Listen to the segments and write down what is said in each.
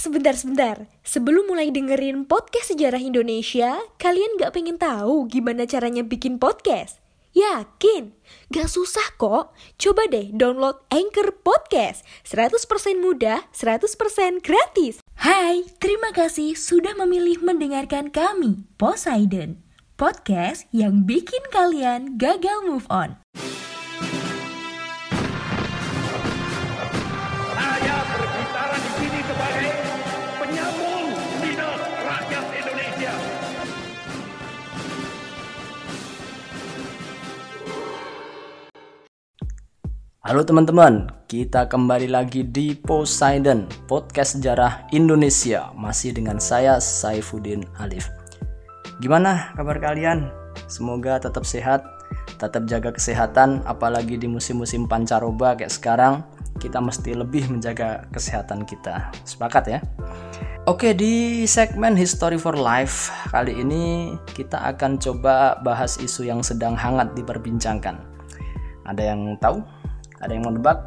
sebentar-sebentar. Sebelum mulai dengerin podcast sejarah Indonesia, kalian gak pengen tahu gimana caranya bikin podcast? Yakin? Gak susah kok. Coba deh download Anchor Podcast. 100% mudah, 100% gratis. Hai, terima kasih sudah memilih mendengarkan kami, Poseidon. Podcast yang bikin kalian gagal move on. Halo teman-teman, kita kembali lagi di Poseidon, podcast sejarah Indonesia, masih dengan saya Saifuddin Alif. Gimana kabar kalian? Semoga tetap sehat, tetap jaga kesehatan, apalagi di musim-musim pancaroba kayak sekarang, kita mesti lebih menjaga kesehatan kita. Sepakat ya? Oke, di segmen History for Life kali ini kita akan coba bahas isu yang sedang hangat diperbincangkan. Ada yang tahu? Ada yang mau nebak?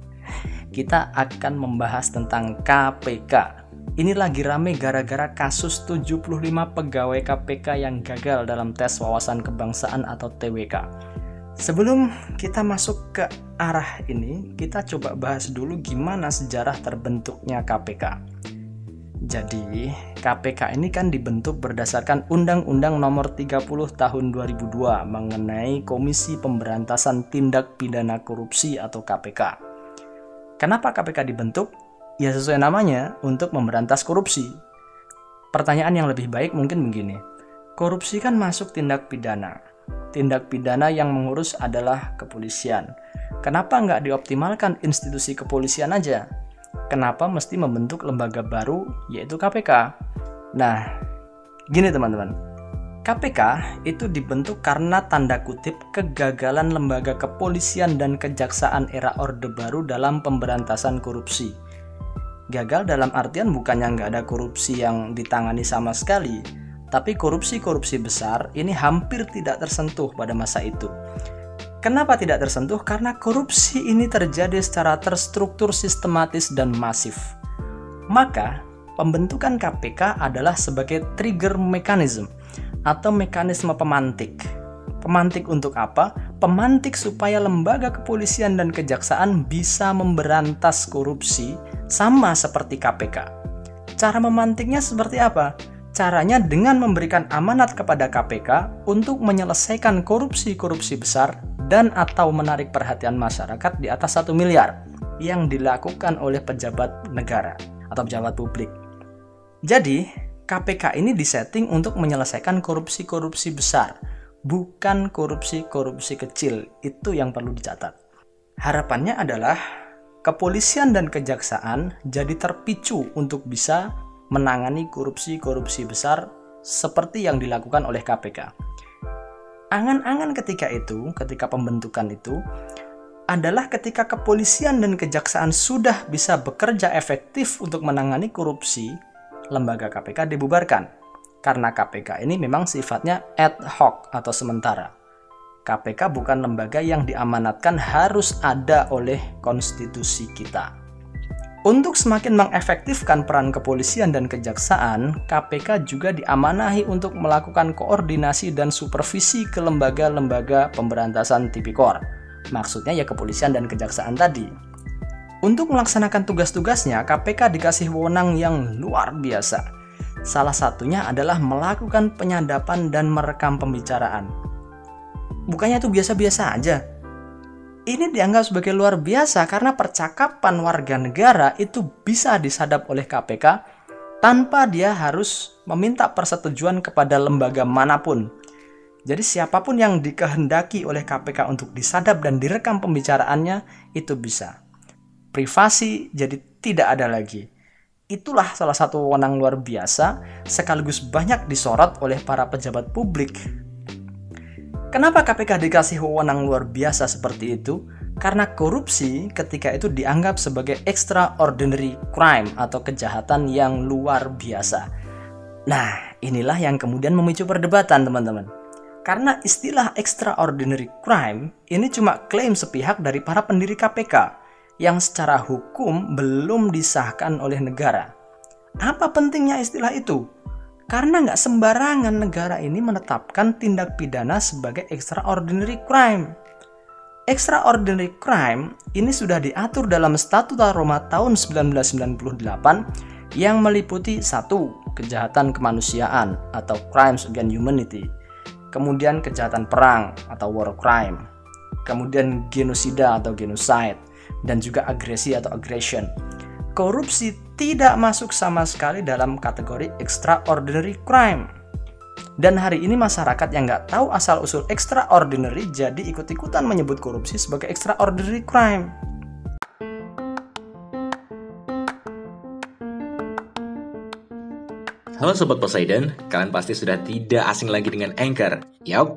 kita akan membahas tentang KPK. Ini lagi rame gara-gara kasus 75 pegawai KPK yang gagal dalam tes wawasan kebangsaan atau TWK. Sebelum kita masuk ke arah ini, kita coba bahas dulu gimana sejarah terbentuknya KPK. Jadi, KPK ini kan dibentuk berdasarkan Undang-Undang Nomor 30 Tahun 2002 mengenai Komisi Pemberantasan Tindak Pidana Korupsi atau KPK. Kenapa KPK dibentuk? Ya sesuai namanya, untuk memberantas korupsi. Pertanyaan yang lebih baik mungkin begini. Korupsi kan masuk tindak pidana. Tindak pidana yang mengurus adalah kepolisian. Kenapa nggak dioptimalkan institusi kepolisian aja? Kenapa mesti membentuk lembaga baru yaitu KPK. Nah, gini teman-teman. KPK itu dibentuk karena tanda kutip kegagalan lembaga kepolisian dan kejaksaan era Orde Baru dalam pemberantasan korupsi. Gagal dalam artian bukannya nggak ada korupsi yang ditangani sama sekali, tapi korupsi-korupsi besar ini hampir tidak tersentuh pada masa itu. Kenapa tidak tersentuh? Karena korupsi ini terjadi secara terstruktur, sistematis, dan masif. Maka, pembentukan KPK adalah sebagai trigger mechanism atau mekanisme pemantik. Pemantik untuk apa? Pemantik supaya lembaga kepolisian dan kejaksaan bisa memberantas korupsi sama seperti KPK. Cara memantiknya seperti apa? Caranya dengan memberikan amanat kepada KPK untuk menyelesaikan korupsi-korupsi besar dan atau menarik perhatian masyarakat di atas satu miliar yang dilakukan oleh pejabat negara atau pejabat publik. Jadi, KPK ini disetting untuk menyelesaikan korupsi-korupsi besar, bukan korupsi-korupsi kecil. Itu yang perlu dicatat. Harapannya adalah kepolisian dan kejaksaan jadi terpicu untuk bisa menangani korupsi-korupsi besar seperti yang dilakukan oleh KPK angan-angan ketika itu, ketika pembentukan itu, adalah ketika kepolisian dan kejaksaan sudah bisa bekerja efektif untuk menangani korupsi, lembaga KPK dibubarkan. Karena KPK ini memang sifatnya ad hoc atau sementara. KPK bukan lembaga yang diamanatkan harus ada oleh konstitusi kita. Untuk semakin mengefektifkan peran kepolisian dan kejaksaan, KPK juga diamanahi untuk melakukan koordinasi dan supervisi ke lembaga-lembaga pemberantasan tipikor. Maksudnya ya kepolisian dan kejaksaan tadi. Untuk melaksanakan tugas-tugasnya, KPK dikasih wewenang yang luar biasa. Salah satunya adalah melakukan penyadapan dan merekam pembicaraan. Bukannya itu biasa-biasa aja, ini dianggap sebagai luar biasa karena percakapan warga negara itu bisa disadap oleh KPK tanpa dia harus meminta persetujuan kepada lembaga mana pun. Jadi siapa pun yang dikehendaki oleh KPK untuk disadap dan direkam pembicaraannya itu bisa. Privasi jadi tidak ada lagi. Itulah salah satu wewenang luar biasa sekaligus banyak disorot oleh para pejabat publik Kenapa KPK dikasih wewenang luar biasa seperti itu? Karena korupsi ketika itu dianggap sebagai extraordinary crime atau kejahatan yang luar biasa. Nah, inilah yang kemudian memicu perdebatan, teman-teman. Karena istilah extraordinary crime ini cuma klaim sepihak dari para pendiri KPK yang secara hukum belum disahkan oleh negara. Apa pentingnya istilah itu? Karena nggak sembarangan negara ini menetapkan tindak pidana sebagai extraordinary crime. Extraordinary crime ini sudah diatur dalam Statuta Roma tahun 1998 yang meliputi satu kejahatan kemanusiaan atau crimes against humanity, kemudian kejahatan perang atau war crime, kemudian genosida atau genocide, dan juga agresi atau aggression. Korupsi tidak masuk sama sekali dalam kategori extraordinary crime. Dan hari ini masyarakat yang nggak tahu asal-usul extraordinary jadi ikut-ikutan menyebut korupsi sebagai extraordinary crime. Halo Sobat Poseidon, kalian pasti sudah tidak asing lagi dengan Anchor. Yap,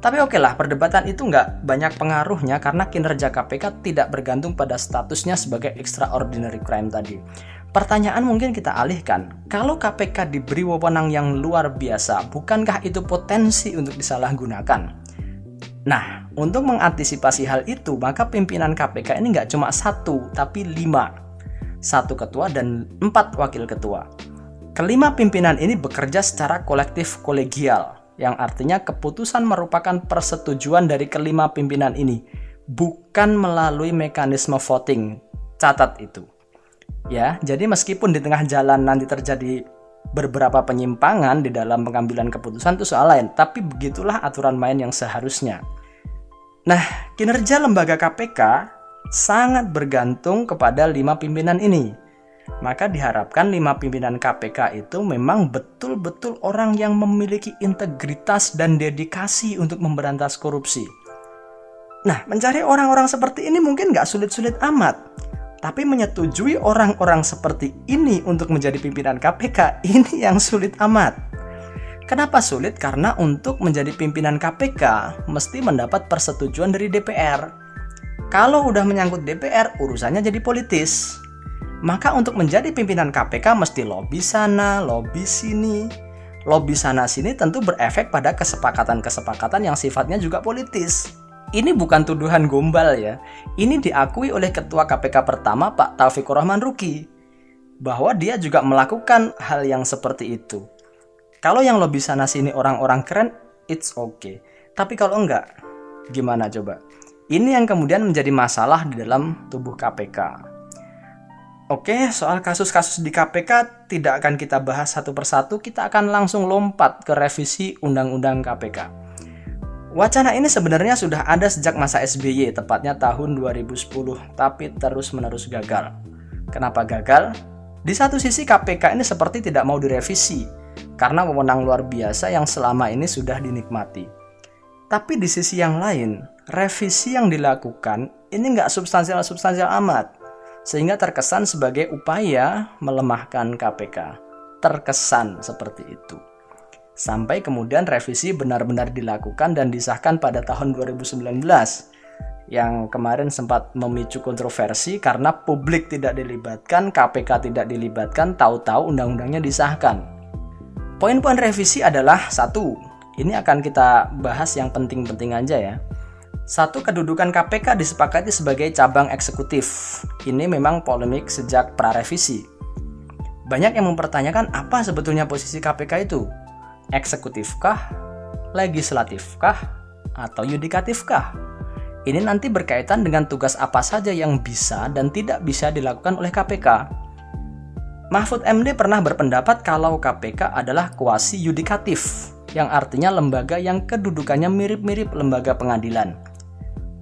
Tapi oke lah, perdebatan itu nggak banyak pengaruhnya karena kinerja KPK tidak bergantung pada statusnya sebagai extraordinary crime tadi. Pertanyaan mungkin kita alihkan, kalau KPK diberi wewenang yang luar biasa, bukankah itu potensi untuk disalahgunakan? Nah, untuk mengantisipasi hal itu, maka pimpinan KPK ini nggak cuma satu, tapi lima. Satu ketua dan empat wakil ketua. Kelima pimpinan ini bekerja secara kolektif kolegial, yang artinya keputusan merupakan persetujuan dari kelima pimpinan ini, bukan melalui mekanisme voting. Catat itu. Ya, jadi meskipun di tengah jalan nanti terjadi beberapa penyimpangan di dalam pengambilan keputusan itu soal lain, tapi begitulah aturan main yang seharusnya. Nah, kinerja lembaga KPK sangat bergantung kepada lima pimpinan ini. Maka diharapkan lima pimpinan KPK itu memang betul-betul orang yang memiliki integritas dan dedikasi untuk memberantas korupsi. Nah, mencari orang-orang seperti ini mungkin nggak sulit-sulit amat. Tapi menyetujui orang-orang seperti ini untuk menjadi pimpinan KPK ini yang sulit amat. Kenapa sulit? Karena untuk menjadi pimpinan KPK mesti mendapat persetujuan dari DPR. Kalau udah menyangkut DPR, urusannya jadi politis. Maka untuk menjadi pimpinan KPK mesti lobby sana, lobby sini. Lobby sana sini tentu berefek pada kesepakatan-kesepakatan yang sifatnya juga politis. Ini bukan tuduhan gombal ya. Ini diakui oleh Ketua KPK pertama Pak Taufikur Rahman Ruki bahwa dia juga melakukan hal yang seperti itu. Kalau yang lebih sana sini orang-orang keren, it's okay. Tapi kalau enggak, gimana coba? Ini yang kemudian menjadi masalah di dalam tubuh KPK. Oke, soal kasus-kasus di KPK tidak akan kita bahas satu persatu, kita akan langsung lompat ke revisi Undang-Undang KPK. Wacana ini sebenarnya sudah ada sejak masa SBY, tepatnya tahun 2010, tapi terus-menerus gagal. Kenapa gagal? Di satu sisi KPK ini seperti tidak mau direvisi, karena wewenang luar biasa yang selama ini sudah dinikmati. Tapi di sisi yang lain, revisi yang dilakukan ini nggak substansial-substansial amat, sehingga terkesan sebagai upaya melemahkan KPK. Terkesan seperti itu sampai kemudian revisi benar-benar dilakukan dan disahkan pada tahun 2019 yang kemarin sempat memicu kontroversi karena publik tidak dilibatkan, KPK tidak dilibatkan, tahu-tahu undang-undangnya disahkan. Poin-poin revisi adalah satu, ini akan kita bahas yang penting-penting aja ya. Satu, kedudukan KPK disepakati sebagai cabang eksekutif. Ini memang polemik sejak pra-revisi. Banyak yang mempertanyakan apa sebetulnya posisi KPK itu eksekutifkah, legislatifkah, atau yudikatifkah? Ini nanti berkaitan dengan tugas apa saja yang bisa dan tidak bisa dilakukan oleh KPK. Mahfud MD pernah berpendapat kalau KPK adalah kuasi yudikatif, yang artinya lembaga yang kedudukannya mirip-mirip lembaga pengadilan.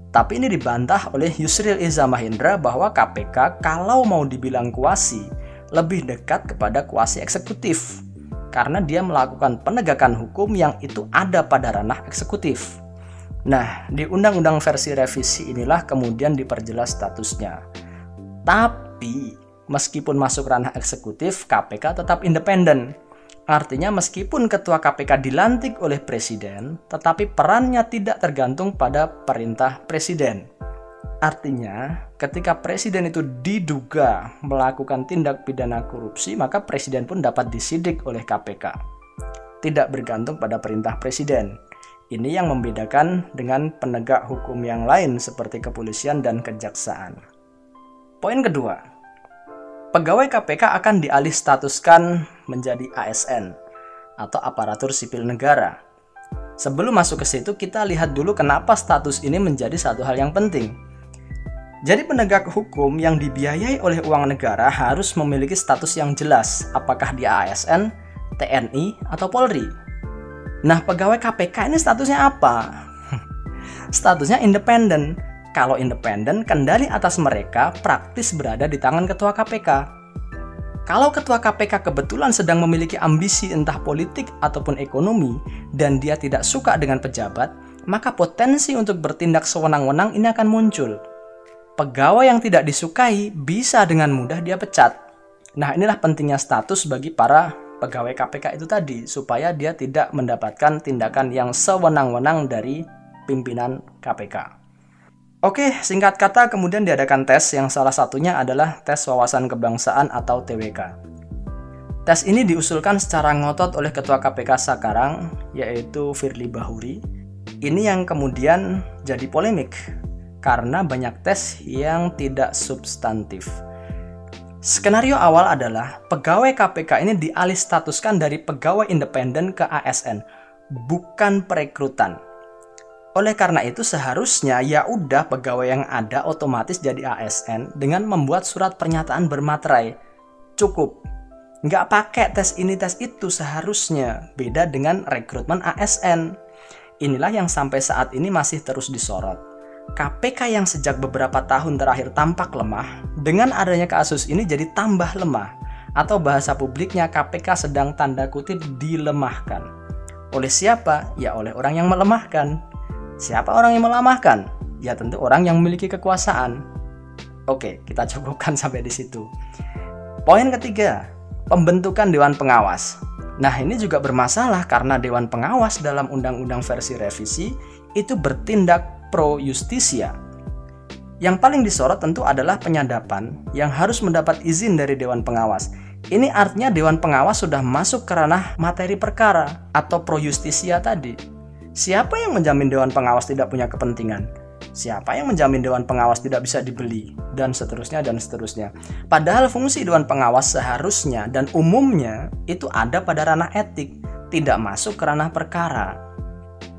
Tapi ini dibantah oleh Yusril Iza Mahendra bahwa KPK kalau mau dibilang kuasi, lebih dekat kepada kuasi eksekutif karena dia melakukan penegakan hukum yang itu ada pada ranah eksekutif. Nah, di Undang-Undang versi revisi inilah kemudian diperjelas statusnya. Tapi meskipun masuk ranah eksekutif, KPK tetap independen. Artinya meskipun ketua KPK dilantik oleh presiden, tetapi perannya tidak tergantung pada perintah presiden. Artinya, ketika presiden itu diduga melakukan tindak pidana korupsi, maka presiden pun dapat disidik oleh KPK. Tidak bergantung pada perintah presiden. Ini yang membedakan dengan penegak hukum yang lain seperti kepolisian dan kejaksaan. Poin kedua, pegawai KPK akan dialih statuskan menjadi ASN atau aparatur sipil negara. Sebelum masuk ke situ, kita lihat dulu kenapa status ini menjadi satu hal yang penting. Jadi penegak hukum yang dibiayai oleh uang negara harus memiliki status yang jelas, apakah dia ASN, TNI, atau Polri. Nah, pegawai KPK ini statusnya apa? statusnya independen. Kalau independen, kendali atas mereka praktis berada di tangan ketua KPK. Kalau ketua KPK kebetulan sedang memiliki ambisi entah politik ataupun ekonomi dan dia tidak suka dengan pejabat, maka potensi untuk bertindak sewenang-wenang ini akan muncul. Pegawai yang tidak disukai bisa dengan mudah dia pecat. Nah, inilah pentingnya status bagi para pegawai KPK itu tadi supaya dia tidak mendapatkan tindakan yang sewenang-wenang dari pimpinan KPK. Oke, singkat kata kemudian diadakan tes yang salah satunya adalah tes wawasan kebangsaan atau TWK. Tes ini diusulkan secara ngotot oleh Ketua KPK sekarang, yaitu Firly Bahuri. Ini yang kemudian jadi polemik karena banyak tes yang tidak substantif. Skenario awal adalah pegawai KPK ini dialih statuskan dari pegawai independen ke ASN, bukan perekrutan. Oleh karena itu seharusnya ya udah pegawai yang ada otomatis jadi ASN dengan membuat surat pernyataan bermaterai. Cukup. Nggak pakai tes ini tes itu seharusnya. Beda dengan rekrutmen ASN. Inilah yang sampai saat ini masih terus disorot. KPK yang sejak beberapa tahun terakhir tampak lemah, dengan adanya kasus ini jadi tambah lemah, atau bahasa publiknya KPK sedang tanda kutip dilemahkan. Oleh siapa? Ya oleh orang yang melemahkan. Siapa orang yang melemahkan? Ya tentu orang yang memiliki kekuasaan. Oke, kita cukupkan sampai di situ. Poin ketiga, pembentukan Dewan Pengawas. Nah, ini juga bermasalah karena Dewan Pengawas dalam Undang-Undang versi revisi itu bertindak pro justisia. Yang paling disorot tentu adalah penyadapan yang harus mendapat izin dari Dewan Pengawas. Ini artinya Dewan Pengawas sudah masuk ke ranah materi perkara atau pro justisia tadi. Siapa yang menjamin Dewan Pengawas tidak punya kepentingan? Siapa yang menjamin Dewan Pengawas tidak bisa dibeli? Dan seterusnya dan seterusnya. Padahal fungsi Dewan Pengawas seharusnya dan umumnya itu ada pada ranah etik, tidak masuk ke ranah perkara.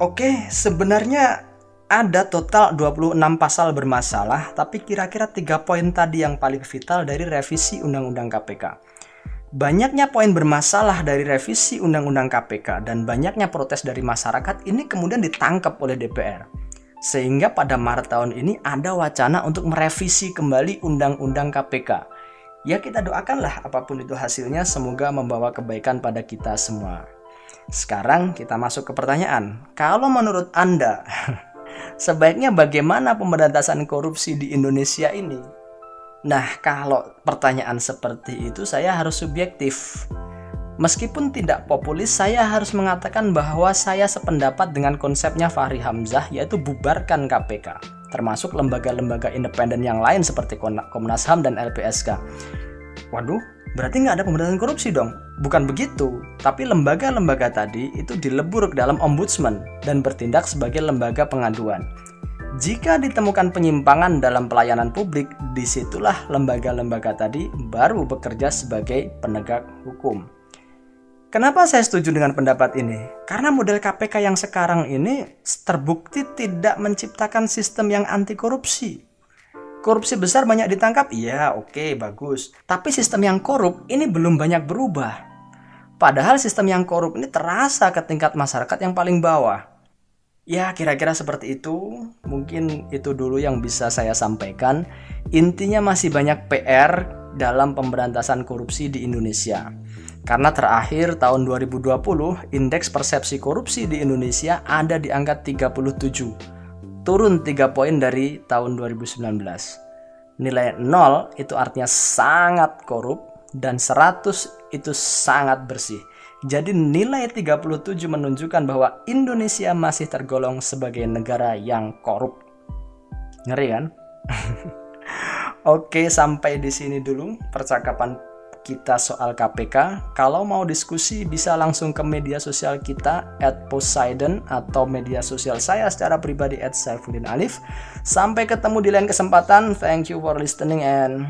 Oke, sebenarnya ada total 26 pasal bermasalah, tapi kira-kira tiga poin tadi yang paling vital dari revisi Undang-Undang KPK. Banyaknya poin bermasalah dari revisi Undang-Undang KPK dan banyaknya protes dari masyarakat ini kemudian ditangkap oleh DPR. Sehingga pada Maret tahun ini ada wacana untuk merevisi kembali Undang-Undang KPK. Ya kita doakanlah apa pun itu hasilnya semoga membawa kebaikan pada kita semua. Sekarang kita masuk ke pertanyaan. Kalau menurut Anda sebaiknya bagaimana pemberantasan korupsi di Indonesia ini? Nah, kalau pertanyaan seperti itu saya harus subjektif. Meskipun tidak populis, saya harus mengatakan bahwa saya sependapat dengan konsepnya Fahri Hamzah yaitu bubarkan KPK, termasuk lembaga-lembaga independen yang lain seperti Komnas HAM dan LPSK. Waduh, berarti nggak ada pemberantasan korupsi dong? Bukan begitu, tapi lembaga-lembaga tadi itu dilebur ke dalam ombudsman dan bertindak sebagai lembaga pengaduan. Jika ditemukan penyimpangan dalam pelayanan publik, di situlah lembaga-lembaga tadi baru bekerja sebagai penegak hukum. Kenapa saya setuju dengan pendapat ini? Karena model KPK yang sekarang ini terbukti tidak menciptakan sistem yang anti korupsi. Korupsi besar banyak ditangkap? Iya, oke, okay, bagus. Tapi sistem yang korup ini belum banyak berubah. Padahal sistem yang korup ini terasa ke tingkat masyarakat yang paling bawah. Ya, kira-kira seperti itu. Mungkin itu dulu yang bisa saya sampaikan. Intinya masih banyak PR dalam pemberantasan korupsi di Indonesia. Karena terakhir tahun 2020, indeks persepsi korupsi di Indonesia ada di angka 37 turun 3 poin dari tahun 2019. Nilai 0 itu artinya sangat korup dan 100 itu sangat bersih. Jadi nilai 37 menunjukkan bahwa Indonesia masih tergolong sebagai negara yang korup. Ngeri kan? Oke, sampai di sini dulu percakapan kita soal KPK. Kalau mau diskusi bisa langsung ke media sosial kita at Poseidon atau media sosial saya secara pribadi at Alif. Sampai ketemu di lain kesempatan. Thank you for listening and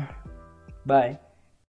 bye.